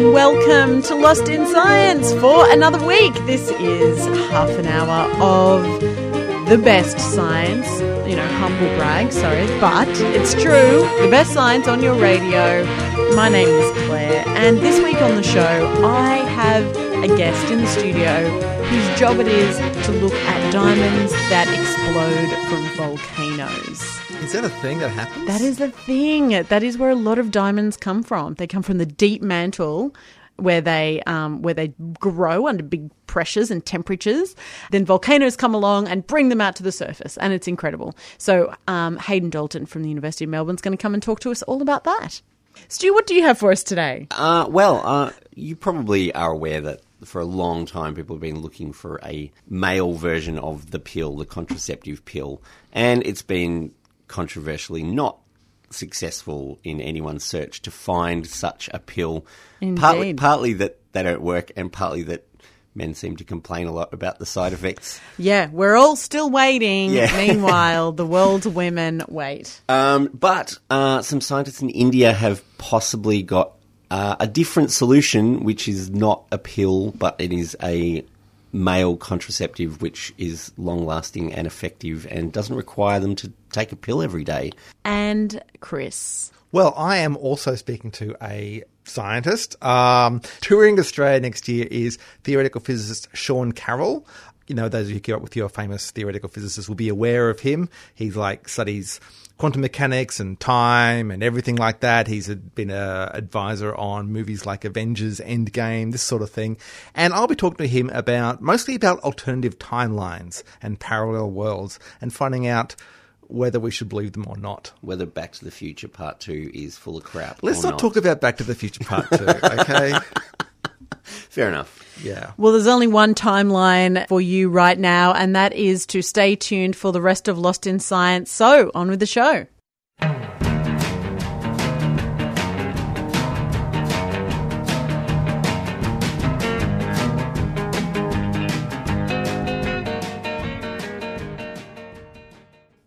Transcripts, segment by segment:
And welcome to Lost in Science for another week. This is half an hour of the best science. You know, humble brag, sorry, but it's true. The best science on your radio. My name is Claire, and this week on the show, I have a guest in the studio whose job it is to look at diamonds that explode from volcanoes. Is that a thing that happens? That is the thing. That is where a lot of diamonds come from. They come from the deep mantle where they um, where they grow under big pressures and temperatures. Then volcanoes come along and bring them out to the surface, and it's incredible. So um, Hayden Dalton from the University of Melbourne is going to come and talk to us all about that. Stu, what do you have for us today? Uh, well, uh, you probably are aware that for a long time people have been looking for a male version of the pill, the contraceptive pill, and it's been controversially not successful in anyone's search to find such a pill. Partly, Indeed. partly that they don't work, and partly that men seem to complain a lot about the side effects. Yeah, we're all still waiting. Yeah. Meanwhile, the world's women wait. Um, but uh, some scientists in India have possibly got uh, a different solution, which is not a pill, but it is a male contraceptive, which is long lasting and effective and doesn't require them to take a pill every day. And Chris. Well, I am also speaking to a scientist. Um, touring Australia next year is theoretical physicist Sean Carroll. You know, those of you who keep up with your famous theoretical physicists will be aware of him. He's like studies quantum mechanics and time and everything like that. He's a, been a advisor on movies like Avengers Endgame, this sort of thing. And I'll be talking to him about mostly about alternative timelines and parallel worlds and finding out whether we should believe them or not. Whether Back to the Future Part 2 is full of crap. Let's or not, talk about Back to the Future Part 2, okay? Fair enough. yeah. Well, there's only one timeline for you right now, and that is to stay tuned for the rest of Lost in Science. So, on with the show.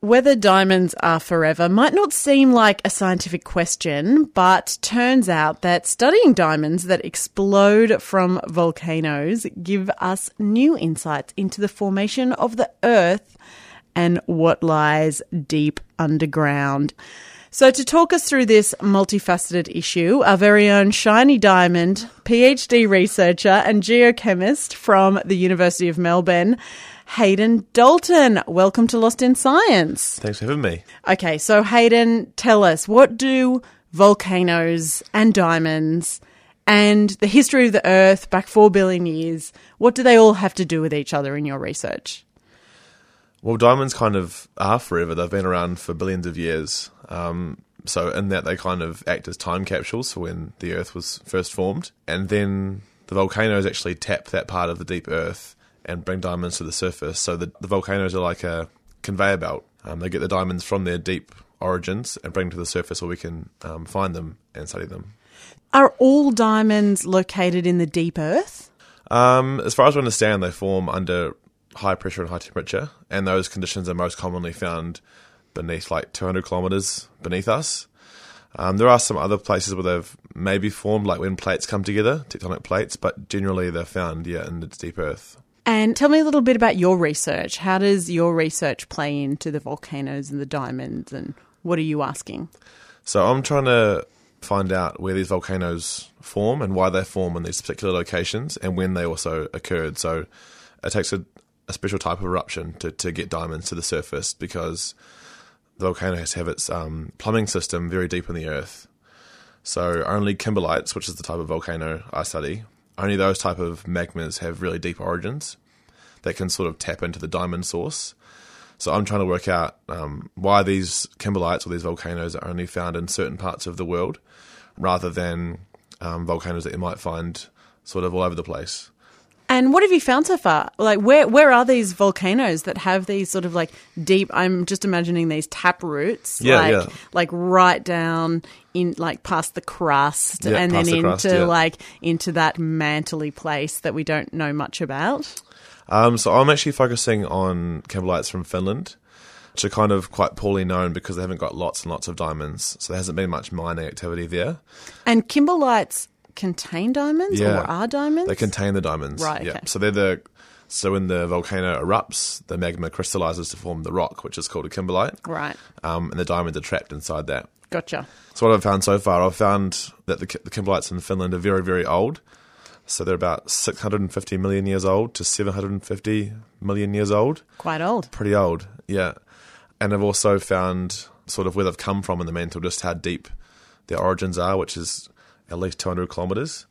Whether diamonds are forever might not seem like a scientific question, but turns out that studying diamonds that explode from volcanoes give us new insights into the formation of the earth and what lies deep underground. So, to talk us through this multifaceted issue, our very own Shiny Diamond, PhD researcher and geochemist from the University of Melbourne, Hayden Dalton. Welcome to Lost in Science. Thanks for having me. Okay, so Hayden, tell us what do volcanoes and diamonds and the history of the Earth back four billion years, what do they all have to do with each other in your research? Well, diamonds kind of are forever. They've been around for billions of years. Um, so, in that, they kind of act as time capsules for when the Earth was first formed. And then the volcanoes actually tap that part of the deep Earth and bring diamonds to the surface. So, the, the volcanoes are like a conveyor belt. Um, they get the diamonds from their deep origins and bring them to the surface where we can um, find them and study them. Are all diamonds located in the deep Earth? Um, as far as I understand, they form under high pressure and high temperature, and those conditions are most commonly found beneath like 200 kilometers beneath us. Um, there are some other places where they've maybe formed, like when plates come together, tectonic plates, but generally they're found, yeah, in the deep earth. And tell me a little bit about your research. How does your research play into the volcanoes and the diamonds, and what are you asking? So I'm trying to find out where these volcanoes form and why they form in these particular locations and when they also occurred. So it takes a, a special type of eruption to, to get diamonds to the surface because the volcano has to have its um, plumbing system very deep in the earth. So only kimberlites, which is the type of volcano I study, only those type of magmas have really deep origins that can sort of tap into the diamond source. So I'm trying to work out um, why these kimberlites or these volcanoes are only found in certain parts of the world, rather than um, volcanoes that you might find sort of all over the place. And what have you found so far? Like, where where are these volcanoes that have these sort of like deep? I'm just imagining these tap roots, Yeah, like yeah. like right down in like past the crust, Yeah, and then the into crust, like into that mantly place that we don't know much about. Um, so I'm actually focusing on kimberlites from Finland, which are kind of quite poorly known because they haven't got lots and lots of diamonds. So there hasn't been much mining activity there. And kimberlites contain diamonds Yeah. or are diamonds? They contain the diamonds. Right, Yeah. okay. So they're the so when the volcano erupts, the magma crystallizes to form the rock, which is called a kimberlite. right. Um, and the diamonds are trapped inside that. Gotcha. So what I've found so far, I've found that the, the kimberlites in Finland are very, very old. So they're about 650 million years old to 750 million years old. Quite old. Pretty old, yeah. And I've also found sort of where they've come from in the mantle, just how deep their origins are, which is at least 200 kilometres.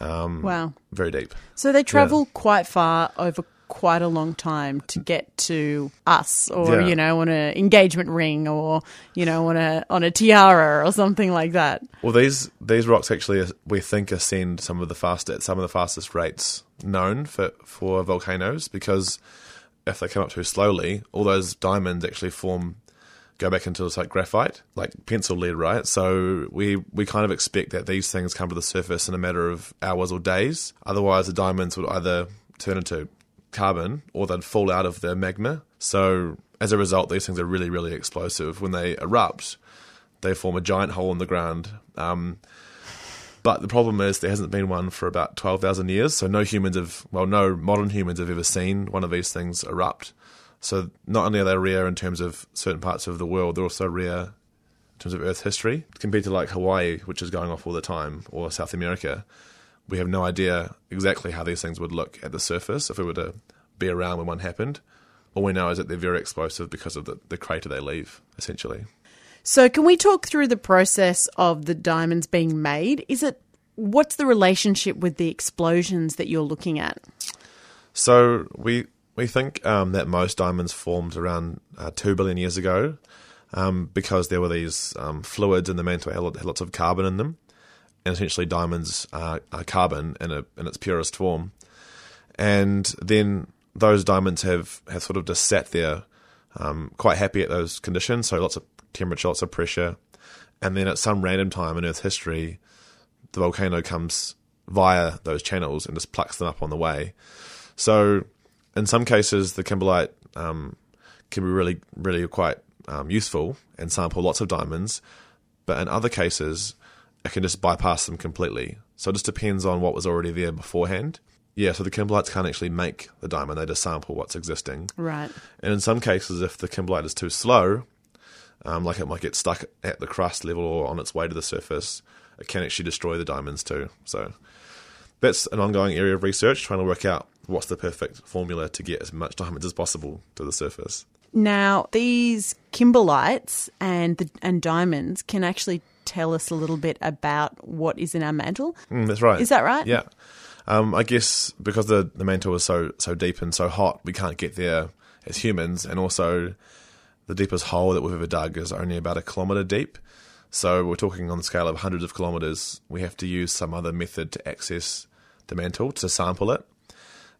Um, Wow. Very deep. So they travel quite far over quite a long time to get to us, or Yeah. you know, on an engagement ring, or you know, on a on a tiara or something like that. Well, these these rocks actually we think ascend some of the fastest at some of the fastest rates known for for volcanoes because if they come up too slowly, all those diamonds actually form go back into like graphite, like pencil lead, right? So we we kind of expect that these things come to the surface in a matter of hours or days. Otherwise, the diamonds would either turn into carbon or they'd fall out of the magma. So as a result, these things are really really explosive. When they erupt, they form a giant hole in the ground. Um, but the problem is there hasn't been one for about 12,000 years. So no humans have, well, no modern humans have ever seen one of these things erupt. So not only are they rare in terms of certain parts of the world, they're also rare in terms of Earth history. Compared to like Hawaii, which is going off all the time, or South America, we have no idea exactly how these things would look at the surface if we were to be around when one happened. All we know is that they're very explosive because of the, the crater they leave, essentially. So can we talk through the process of the diamonds being made? Is it what's the relationship with the explosions that you're looking at? So we we think um, that most diamonds formed around uh, two billion years ago, um, because there were these um, fluids in the mantle lot- had lots of carbon in them, and essentially diamonds are, are carbon in a, in its purest form, and then those diamonds have have sort of just sat there, um, quite happy at those conditions. So lots of temperature, lots of pressure, and then at some random time in Earth history, the volcano comes via those channels and just plucks them up on the way. So, in some cases, the kimberlite um, can be really, really quite um, useful and sample lots of diamonds. But in other cases, it can just bypass them completely. So it just depends on what was already there beforehand. Yeah, so the kimberlites can't actually make the diamond; they just sample what's existing. Right. And in some cases, if the kimberlite is too slow, um, like it might get stuck at the crust level or on its way to the surface, it can actually destroy the diamonds too. So that's an ongoing area of research, trying to work out what's the perfect formula to get as much diamonds as possible to the surface. Now, these kimberlites and the, and diamonds can actually tell us a little bit about what is in our mantle. Mm, that's right. Is that right? Yeah. Um, I guess because the, the mantle is so so deep and so hot, we can't get there as humans, and also the deepest hole that we've ever dug is only about a kilometre deep. So we're talking on the scale of hundreds of kilometres. We have to use some other method to access the mantle to sample it,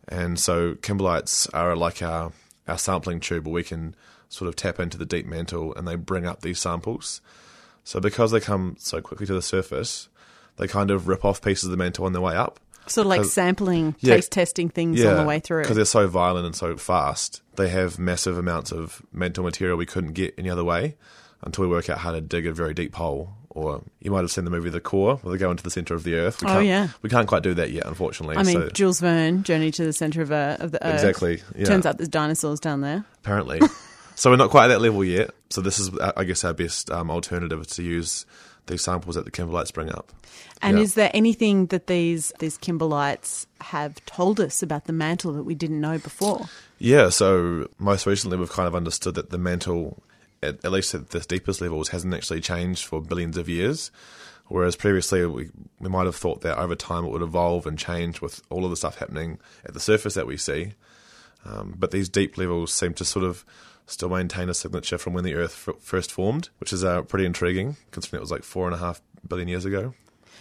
and so kimberlites are like our our sampling tube, where we can sort of tap into the deep mantle, and they bring up these samples. So because they come so quickly to the surface, they kind of rip off pieces of the mantle on their way up. Sort of like sampling, Yeah. taste testing things on the way through. Because they're so violent and so fast, they have massive amounts of mantle material we couldn't get any other way until we work out how to dig a very deep hole. Or you might have seen the movie The Core, where they go into the center of the earth. We Oh, can't, yeah. we can't quite do that yet, unfortunately. I mean, so Jules Verne, Journey to the Center of, uh, of the Earth. exactly, yeah, Turns out there's dinosaurs down there. apparently. so we're not quite at that level yet. So this is, I guess, our best um, alternative to use these samples that the kimberlites bring up. And Yeah. is there anything that these these kimberlites have told us about the mantle that we didn't know before? Yeah, so most recently we've kind of understood that the mantle, at, at least at the deepest levels, hasn't actually changed for billions of years. Whereas previously we, we might have thought that over time it would evolve and change with all of the stuff happening at the surface that we see. Um, but these deep levels seem to sort of still maintain a signature from when the Earth f- first formed, which is uh, pretty intriguing considering it was like four and a half billion years ago.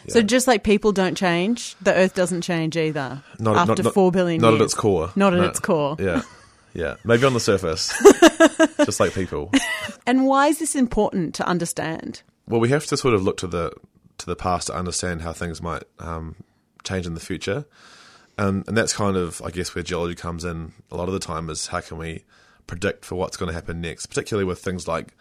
So just like people don't change, the Earth doesn't change either. Not- after not- not- four billion not years. at its core. Not at No. its core. Yeah, yeah. Maybe on the surface, just like people. And why is this important to understand? Well, we have to sort of look to the to the past to understand how things might um, change in the future, um, and that's kind of, I guess, where geology comes in. A lot of the time is how can we predict for what's going to happen next, particularly with things like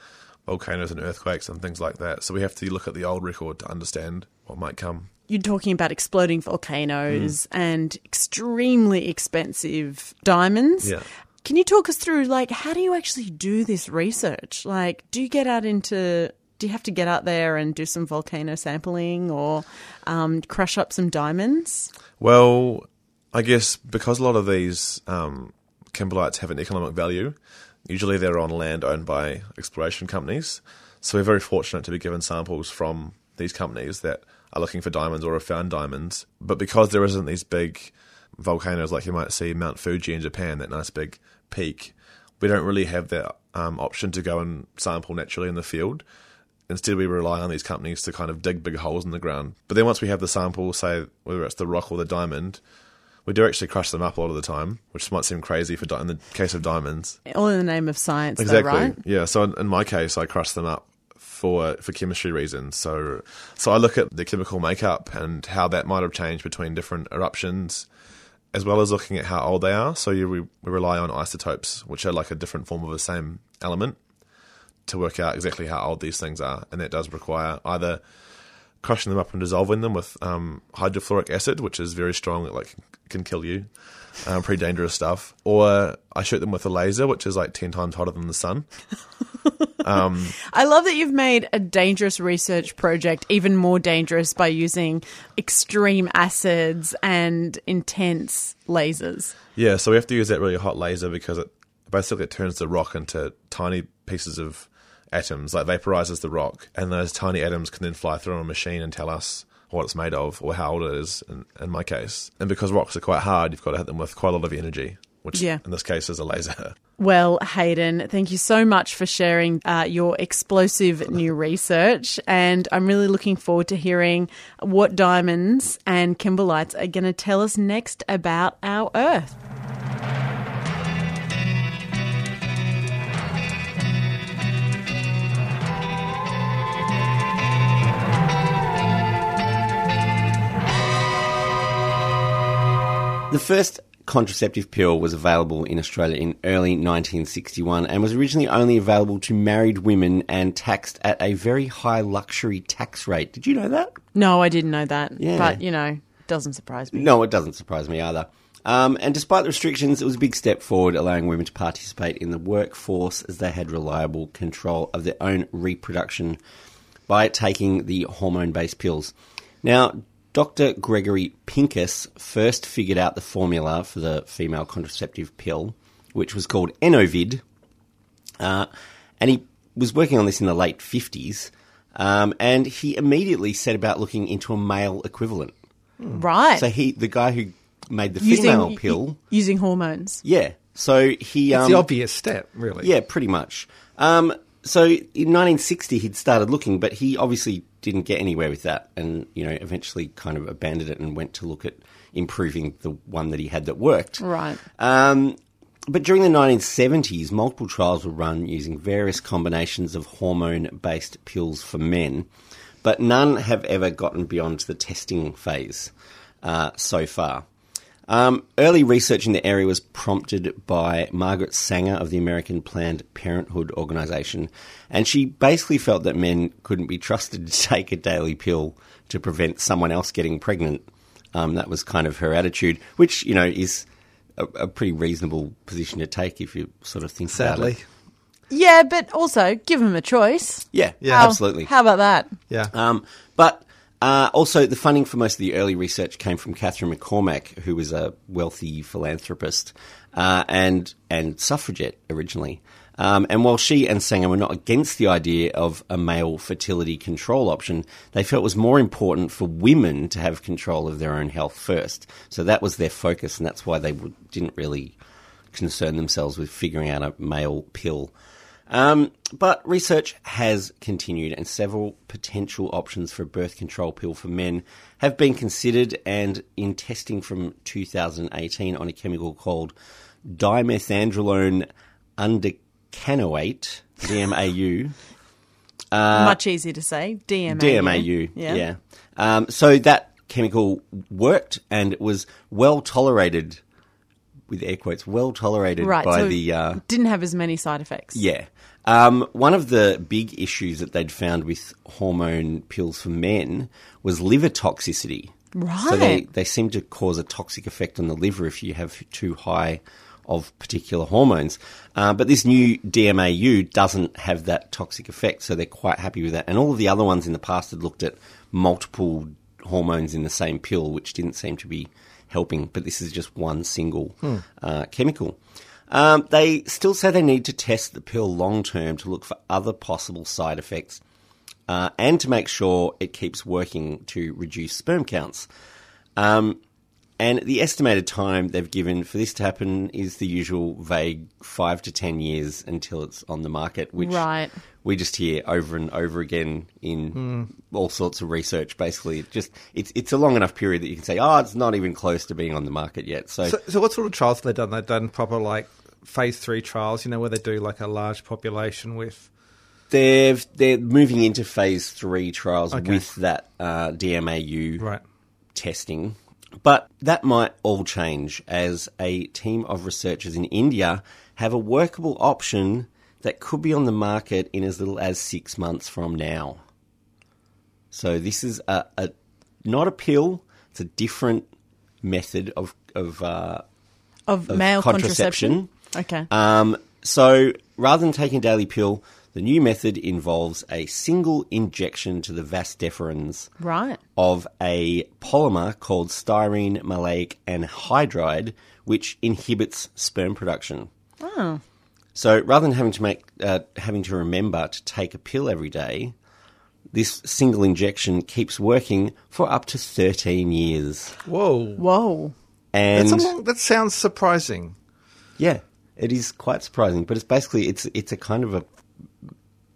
volcanoes and earthquakes and things like that. So we have to look at the old record to understand what might come. You're talking about exploding volcanoes Mm. and extremely expensive diamonds. Yeah. Can you talk us through, like, how do you actually do this research? Like, do you get out into, do you have to get out there and do some volcano sampling or um, crush up some diamonds? Well, I guess because a lot of these um, kimberlites have an economic value, usually they're on land owned by exploration companies. So we're very fortunate to be given samples from these companies that are looking for diamonds or have found diamonds. But because there isn't these big volcanoes like you might see Mount Fuji in Japan, that nice big peak, we don't really have that um, option to go and sample naturally in the field. Instead, we rely on these companies to kind of dig big holes in the ground. But then once we have the sample, say whether it's the rock or the diamond, we do actually crush them up a lot of the time, which might seem crazy for di- in the case of diamonds. All in the name of science, Exactly. though, right? Yeah. So in, in my case, I crush them up for for chemistry reasons. So so I look at the chemical makeup and how that might have changed between different eruptions, as well as looking at how old they are. So you, we, we rely on isotopes, which are like a different form of the same element, to work out exactly how old these things are, and that does require either crushing them up and dissolving them with um, hydrofluoric acid, which is very strong, it like can kill you, um, pretty dangerous stuff. Or I shoot them with a laser, which is like ten times hotter than the sun. Um, I love that you've made a dangerous research project even more dangerous by using extreme acids and intense lasers. Yeah, so we have to use that really hot laser because it basically it turns the rock into tiny pieces of atoms, like vaporizes the rock, and those tiny atoms can then fly through on a machine and tell us what it's made of or how old it is. In, in my case, and because rocks are quite hard, you've got to hit them with quite a lot of energy, which Yeah. in this case is a laser. Well, Hayden, thank you so much for sharing uh, your explosive new research. And I'm really looking forward to hearing what diamonds and kimberlites are going to tell us next about our Earth. The first contraceptive pill was available in Australia in early 1961 and was originally only available to married women and taxed at a very high luxury tax rate. Did you know that? No, I didn't know that. Yeah. But, you know, doesn't surprise me. No, it doesn't surprise me either. Um, and despite the restrictions, it was a big step forward, allowing women to participate in the workforce as they had reliable control of their own reproduction by taking the hormone based pills. Now, Dr. Gregory Pincus first figured out the formula for the female contraceptive pill, which was called Enovid. Uh, and he was working on this in the late 50s. Um, and he immediately set about looking into a male equivalent. Right. So he, the guy who made the female using, pill, Using hormones. yeah. So he, It's um, the obvious step, really. yeah, pretty much. Um, so in 1960, he'd started looking, but he obviously didn't get anywhere with that, and you know, eventually kind of abandoned it and went to look at improving the one that he had that worked. Right. Um, but during the 1970s, multiple trials were run using various combinations of hormone based pills for men, but none have ever gotten beyond the testing phase uh, so far. Um, early research in the area was prompted by Margaret Sanger of the American Planned Parenthood Organization, and she basically felt that men couldn't be trusted to take a daily pill to prevent someone else getting pregnant. Um, that was kind of her attitude, which you know is a, a pretty reasonable position to take if you sort of think about it. Yeah, but also give them a choice. Yeah, Yeah. How- absolutely. How about that? Yeah. Um, but uh, also, the funding for most of the early research came from Katharine McCormick, who was a wealthy philanthropist uh, and and suffragette originally. Um, and while she and Sanger were not against the idea of a male fertility control option, they felt it was more important for women to have control of their own health first. So that was their focus, and that's why they would, didn't really concern themselves with figuring out a male pill. Um, but research has continued, and several potential options for a birth control pill for men have been considered. And in testing from 2018 on a chemical called dimethandrolone undecanoate, DMAU. Much easier to say. DMAU. DMAU, yeah. Um, so that chemical worked and it was well tolerated, with air quotes, well tolerated Right. by so the. Uh, didn't have as many side effects. yeah. Um, one of the big issues that they'd found with hormone pills for men was liver toxicity. Right. So they, they seem to cause a toxic effect on the liver if you have too high of particular hormones. Uh, but this new DMAU doesn't have that toxic effect, so they're quite happy with that. And all of the other ones in the past had looked at multiple hormones in the same pill, which didn't seem to be helping. But this is just one single uh, chemical. Um, they still say they need to test the pill long term to look for other possible side effects uh, and to make sure it keeps working to reduce sperm counts. Um, and the estimated time they've given for this to happen is the usual vague five to ten years until it's on the market, which Right. we just hear over and over again in Hmm. all sorts of research. Basically, it just it's it's a long enough period that you can say, oh, it's not even close to being on the market yet. So, So, so what sort of trials have they done? They've done proper like phase three trials, you know, where they do like a large population with. they've they're moving into phase three trials Okay. with that uh, DMAU Right. testing. But that might all change as a team of researchers in India have a workable option that could be on the market in as little as six months from now. So this is a, a not a pill; it's a different method of of, uh, Of, of male contraception. Okay. um, so rather than taking a daily pill, the new method involves a single injection to the vas deferens right. of a polymer called styrene maleic anhydride, which inhibits sperm production. Oh. So rather than having to make uh, having to remember to take a pill every day, this single injection keeps working for up to thirteen years. Whoa. Whoa. And That's a long, that sounds surprising. Yeah, it is quite surprising, but it's basically it's it's a kind of a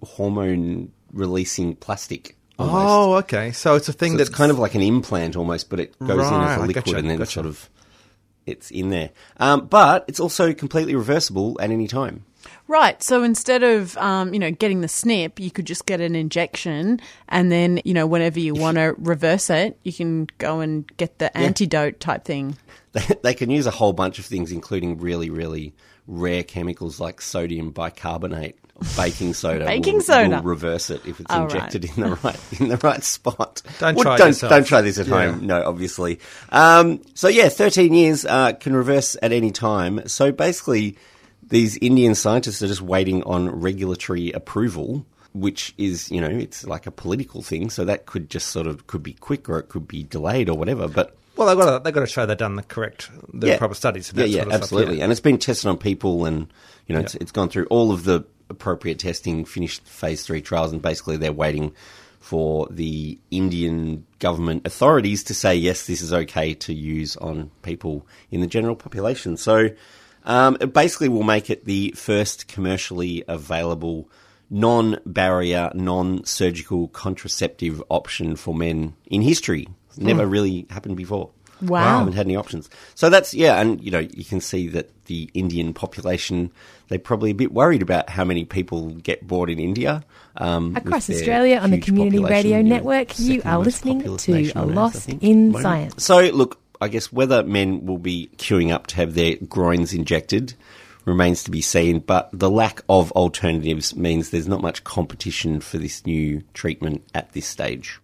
hormone releasing plastic. Almost. Oh, okay. So it's a thing so that's it's kind of like an implant almost, but it goes in Right, as a I liquid gotcha, and then gotcha. sort of it's in there. Um, but it's also completely reversible at any time. Right. So instead of, um, you know, getting the snip, you could just get an injection, and then, you know, whenever you want to reverse it, you can go and get the antidote type thing. They, they can use a whole bunch of things, including really, really rare chemicals like sodium bicarbonate, baking soda. Baking will, soda. will reverse it if it's right. injected in the right in the right spot. Don't Well, try don't, yourself. don't try this at Yeah. home. No, obviously. Um, so yeah, thirteen years uh, can reverse at any time. So basically, these Indian scientists are just waiting on regulatory approval. Which is, you know, it's like a political thing, so that could just sort of could be quick or it could be delayed or whatever. But well, they've got to they've got to show they've done the correct, the proper studies. And yeah, yeah, sort of stuff, absolutely. yeah. And it's been tested on people, and you know, it's, it's gone through all of the appropriate testing, finished phase three trials, and basically they're waiting for the Indian government authorities to say yes, this is okay to use on people in the general population. So um, it basically will make it the first commercially available non-barrier, non-surgical contraceptive option for men in history. It's never really happened before. Wow. i haven't had any options. So that's yeah, and you know you can see that the Indian population they're probably a bit worried about how many people get bored in India. Um, Across Australia on the Community Radio you know, Network, you are listening to A on Earth, in moment. Science. So look, I guess whether men will be queuing up to have their groins injected remains to be seen, but the lack of alternatives means there's not much competition for this new treatment at this stage.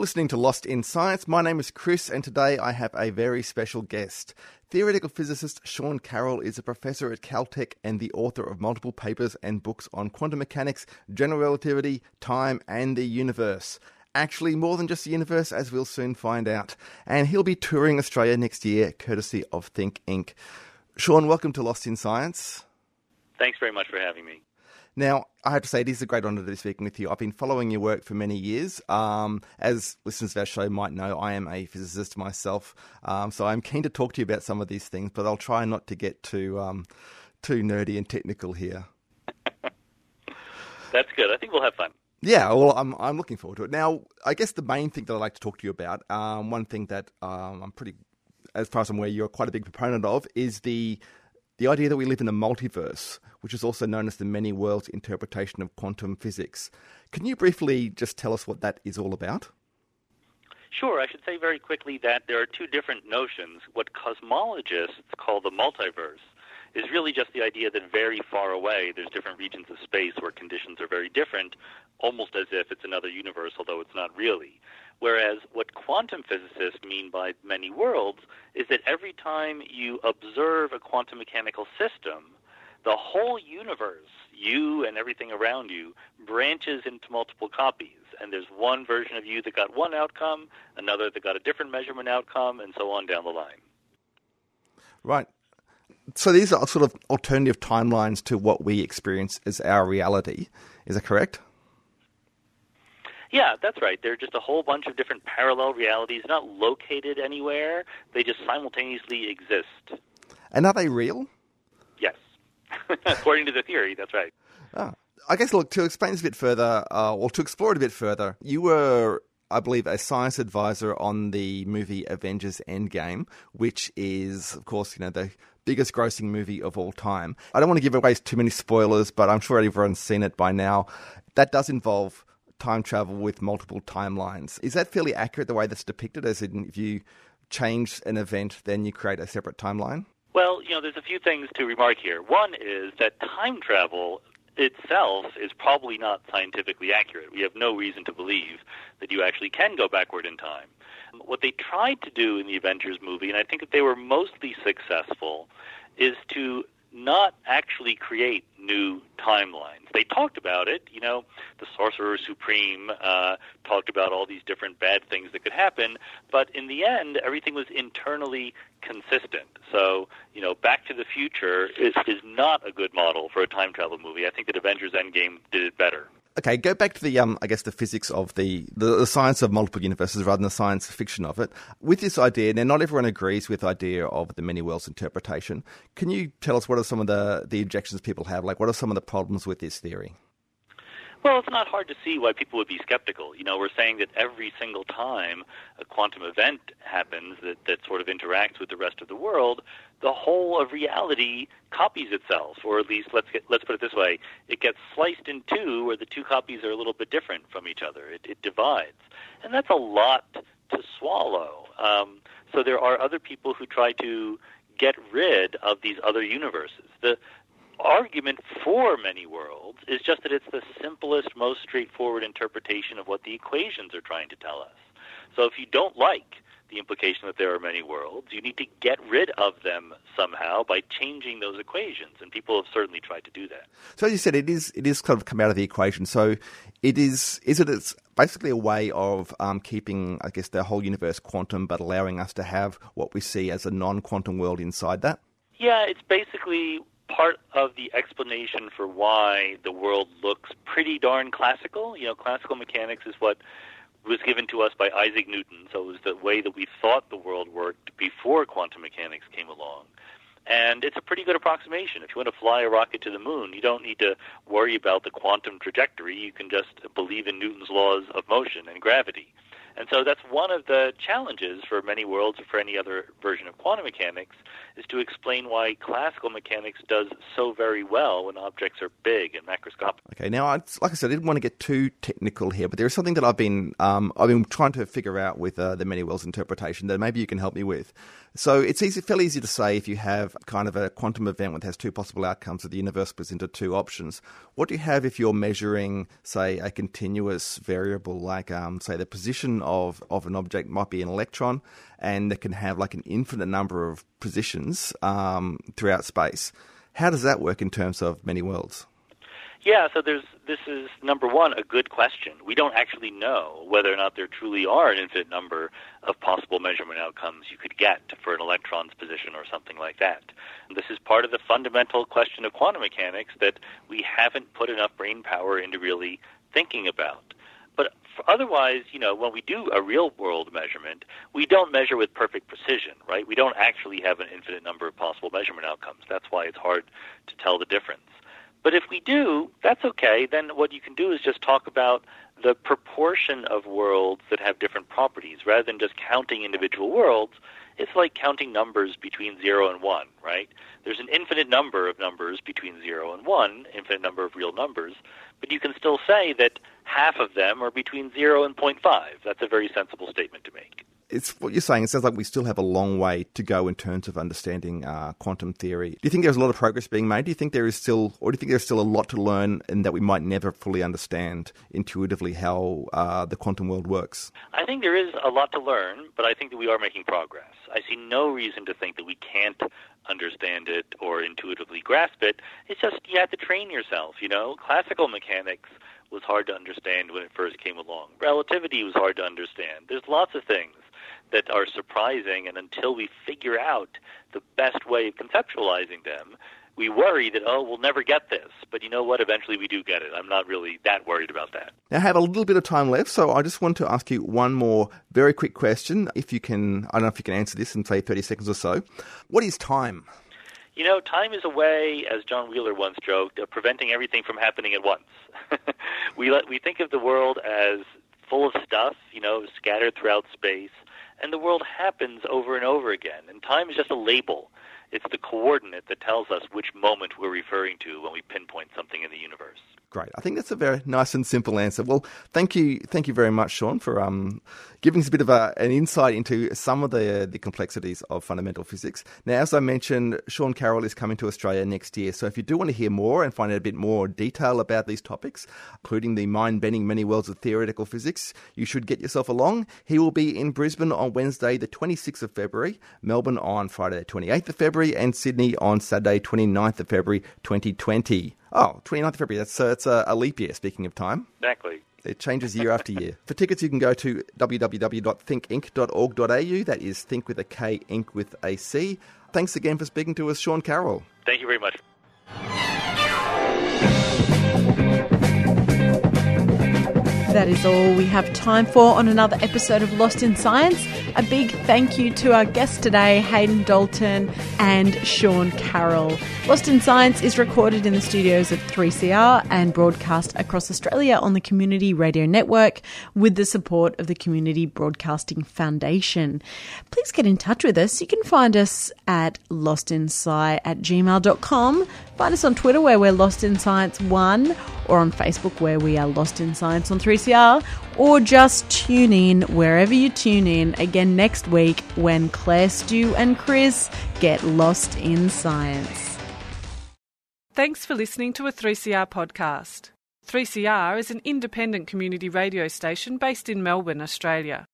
Listening to Lost in Science. My name is Chris, and today I have a very special guest. Theoretical physicist Sean Carroll is a professor at Caltech and the author of multiple papers and books on quantum mechanics, general relativity, time, and the universe. Actually, more than just the universe, as we'll soon find out. And he'll be touring Australia next year, courtesy of Think Inc. Sean, welcome to Lost in Science. Thanks very much for having me. Now, I have to say, it is a great honour to be speaking with you. I've been following your work for many years. Um, as listeners of our show might know, I am a physicist myself, um, so I'm keen to talk to you about some of these things, but I'll try not to get too um, too nerdy and technical here. That's good. I think we'll have fun. Yeah, well, I'm I'm looking forward to it. Now, I guess the main thing that I'd like to talk to you about, um, one thing that um, I'm pretty, as far as I'm aware, you're quite a big proponent of, is the the idea that we live in a multiverse, which is also known as the many worlds interpretation of quantum physics. Can you briefly just tell us what that is all about? Sure. I should say very quickly that there are two different notions. What cosmologists call the multiverse is really just the idea that very far away there's different regions of space where conditions are very different, almost as if it's another universe, although it's not really. Whereas what quantum physicists mean by many worlds is that every time you observe a quantum mechanical system, the whole universe, you and everything around you, branches into multiple copies. And there's one version of you that got one outcome, another that got a different measurement outcome, and so on down the line. Right. So these are sort of alternative timelines to what we experience as our reality. Is that correct? Yeah, that's right. They're just a whole bunch of different parallel realities, not located anywhere. They just simultaneously exist. And are they real? Yes. According to the theory, that's right. Ah. I guess, look, to explain this a bit further, uh, or to explore it a bit further, you were, I believe, a science advisor on the movie Avengers Endgame, which is, of course, you know, the biggest grossing movie of all time. I don't want to give away too many spoilers, but I'm sure everyone's seen it by now. That does involve time travel with multiple timelines. Is that fairly accurate the way that's depicted? As in, if you change an event, then you create a separate timeline? Well, you know, there's a few things to remark here. One is that time travel itself is probably not scientifically accurate. We have no reason to believe that you actually can go backward in time. What they tried to do in the Avengers movie, and I think that they were mostly successful, is to not actually create new timelines. They talked about it, you know, the Sorcerer Supreme uh, talked about all these different bad things that could happen, but in the end, everything was internally consistent. So, you know, Back to the Future is, is not a good model for a time travel movie. I think that Avengers Endgame did it better. Okay, go back to the um, I guess the physics of the, the, the science of multiple universes rather than the science fiction of it. With this idea, now not everyone agrees with the idea of the many worlds interpretation. Can you tell us what are some of the the objections people have? Like, what are some of the problems with this theory? Well, it's not hard to see why people would be skeptical. You know, we're saying that every single time a quantum event happens that, that sort of interacts with the rest of the world, the whole of reality copies itself, or at least let's get, let's put it this way: it gets sliced in two, where the two copies are a little bit different from each other. It, it divides, and that's a lot to swallow. Um, so there are other people who try to get rid of these other universes. The argument for many worlds is just that it's the simplest, most straightforward interpretation of what the equations are trying to tell us. So if you don't like the implication that there are many worlds, you need to get rid of them somehow by changing those equations, and people have certainly tried to do that. So as you said, it is it is kind of come out of the equation. So it is is it it's basically a way of um, keeping, I guess, the whole universe quantum, but allowing us to have what we see as a non-quantum world inside that. Yeah, it's basically part of the explanation for why the world looks pretty darn classical. You know, classical mechanics is what was given to us by Isaac Newton, so it was the way that we thought the world worked before quantum mechanics came along. And it's a pretty good approximation. If you want to fly a rocket to the moon, you don't need to worry about the quantum trajectory. You can just believe in Newton's laws of motion and gravity. And so that's one of the challenges for many worlds or for any other version of quantum mechanics is to explain why classical mechanics does so very well when objects are big and macroscopic. Okay, now I, like I said, I didn't want to get too technical here, but there is something that I've been um, I've been trying to figure out with uh, the many worlds interpretation that maybe you can help me with. So it's easy, fairly easy to say if you have kind of a quantum event that has two possible outcomes that the universe splits into two options. What do you have if you're measuring, say, a continuous variable like, um, say, the position of, of an object might be an electron, and it can have like an infinite number of positions um, throughout space. How does that work in terms of many worlds? Yeah, so there's this is number one a good question. We don't actually know whether or not there truly are an infinite number of possible measurement outcomes you could get for an electron's position or something like that. And this is part of the fundamental question of quantum mechanics that we haven't put enough brain power into really thinking about. But otherwise, you know, when we do a real world measurement, we don't measure with perfect precision, right? We don't actually have an infinite number of possible measurement outcomes. That's why it's hard to tell the difference. But if we do, that's okay. Then what you can do is just talk about the proportion of worlds that have different properties rather than just counting individual worlds. It's like counting numbers between 0 and 1, right? There's an infinite number of numbers between 0 and 1, infinite number of real numbers, but you can still say that half of them are between 0 and 0.5. That's a very sensible statement to make it's what you're saying. It sounds like we still have a long way to go in terms of understanding uh, quantum theory. Do you think there's a lot of progress being made? Do you think there is still, or do you think there's still a lot to learn and that we might never fully understand intuitively how uh, the quantum world works? I think there is a lot to learn, but I think that we are making progress. I see no reason to think that we can't understand it or intuitively grasp it. It's just you have to train yourself. You know, classical mechanics was hard to understand when it first came along. Relativity was hard to understand. There's lots of things that are surprising, and until we figure out the best way of conceptualizing them, we worry that, oh, we'll never get this. But you know what? Eventually we do get it. I'm not really that worried about that. Now, I have a little bit of time left, so I just want to ask you one more very quick question. If you can, I don't know if you can answer this in, say, 30 seconds or so. What is time? You know, time is a way, as John Wheeler once joked, of preventing everything from happening at once. we, let, we think of the world as full of stuff, you know, scattered throughout space and the world happens over and over again. And time is just a label. It's the coordinate that tells us which moment we're referring to when we pinpoint something in the universe. Great. I think that's a very nice and simple answer. Well, thank you, thank you very much, Sean, for um, giving us a bit of a, an insight into some of the the complexities of fundamental physics. Now, as I mentioned, Sean Carroll is coming to Australia next year. So, if you do want to hear more and find out a bit more detail about these topics, including the mind-bending many worlds of theoretical physics, you should get yourself along. He will be in Brisbane on Wednesday, the 26th of February, Melbourne on Friday, the 28th of February, and Sydney on Saturday, 29th of February, 2020. Oh, 29th of February. That's, uh, it's a, a leap year, speaking of time. Exactly. It changes year after year. For tickets, you can go to www.thinkinc.org.au. That is think with a K, ink with a C. Thanks again for speaking to us, Sean Carroll. Thank you very much. That is all we have time for on another episode of Lost in Science. A big thank you to our guests today, Hayden Dalton and Sean Carroll. Lost in Science is recorded in the studios of 3CR and broadcast across Australia on the Community Radio Network with the support of the Community Broadcasting Foundation. Please get in touch with us. You can find us at lostinsci at gmail.com. Find us on Twitter where we're Lost in Science 1 or on Facebook where we are Lost in Science on 3CR or just tune in wherever you tune in again next week when Claire, Stu, and Chris get lost in science. Thanks for listening to a 3CR podcast. 3CR is an independent community radio station based in Melbourne, Australia.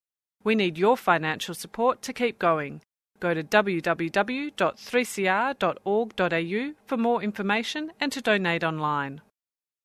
We need your financial support to keep going. Go to www.3cr.org.au for more information and to donate online.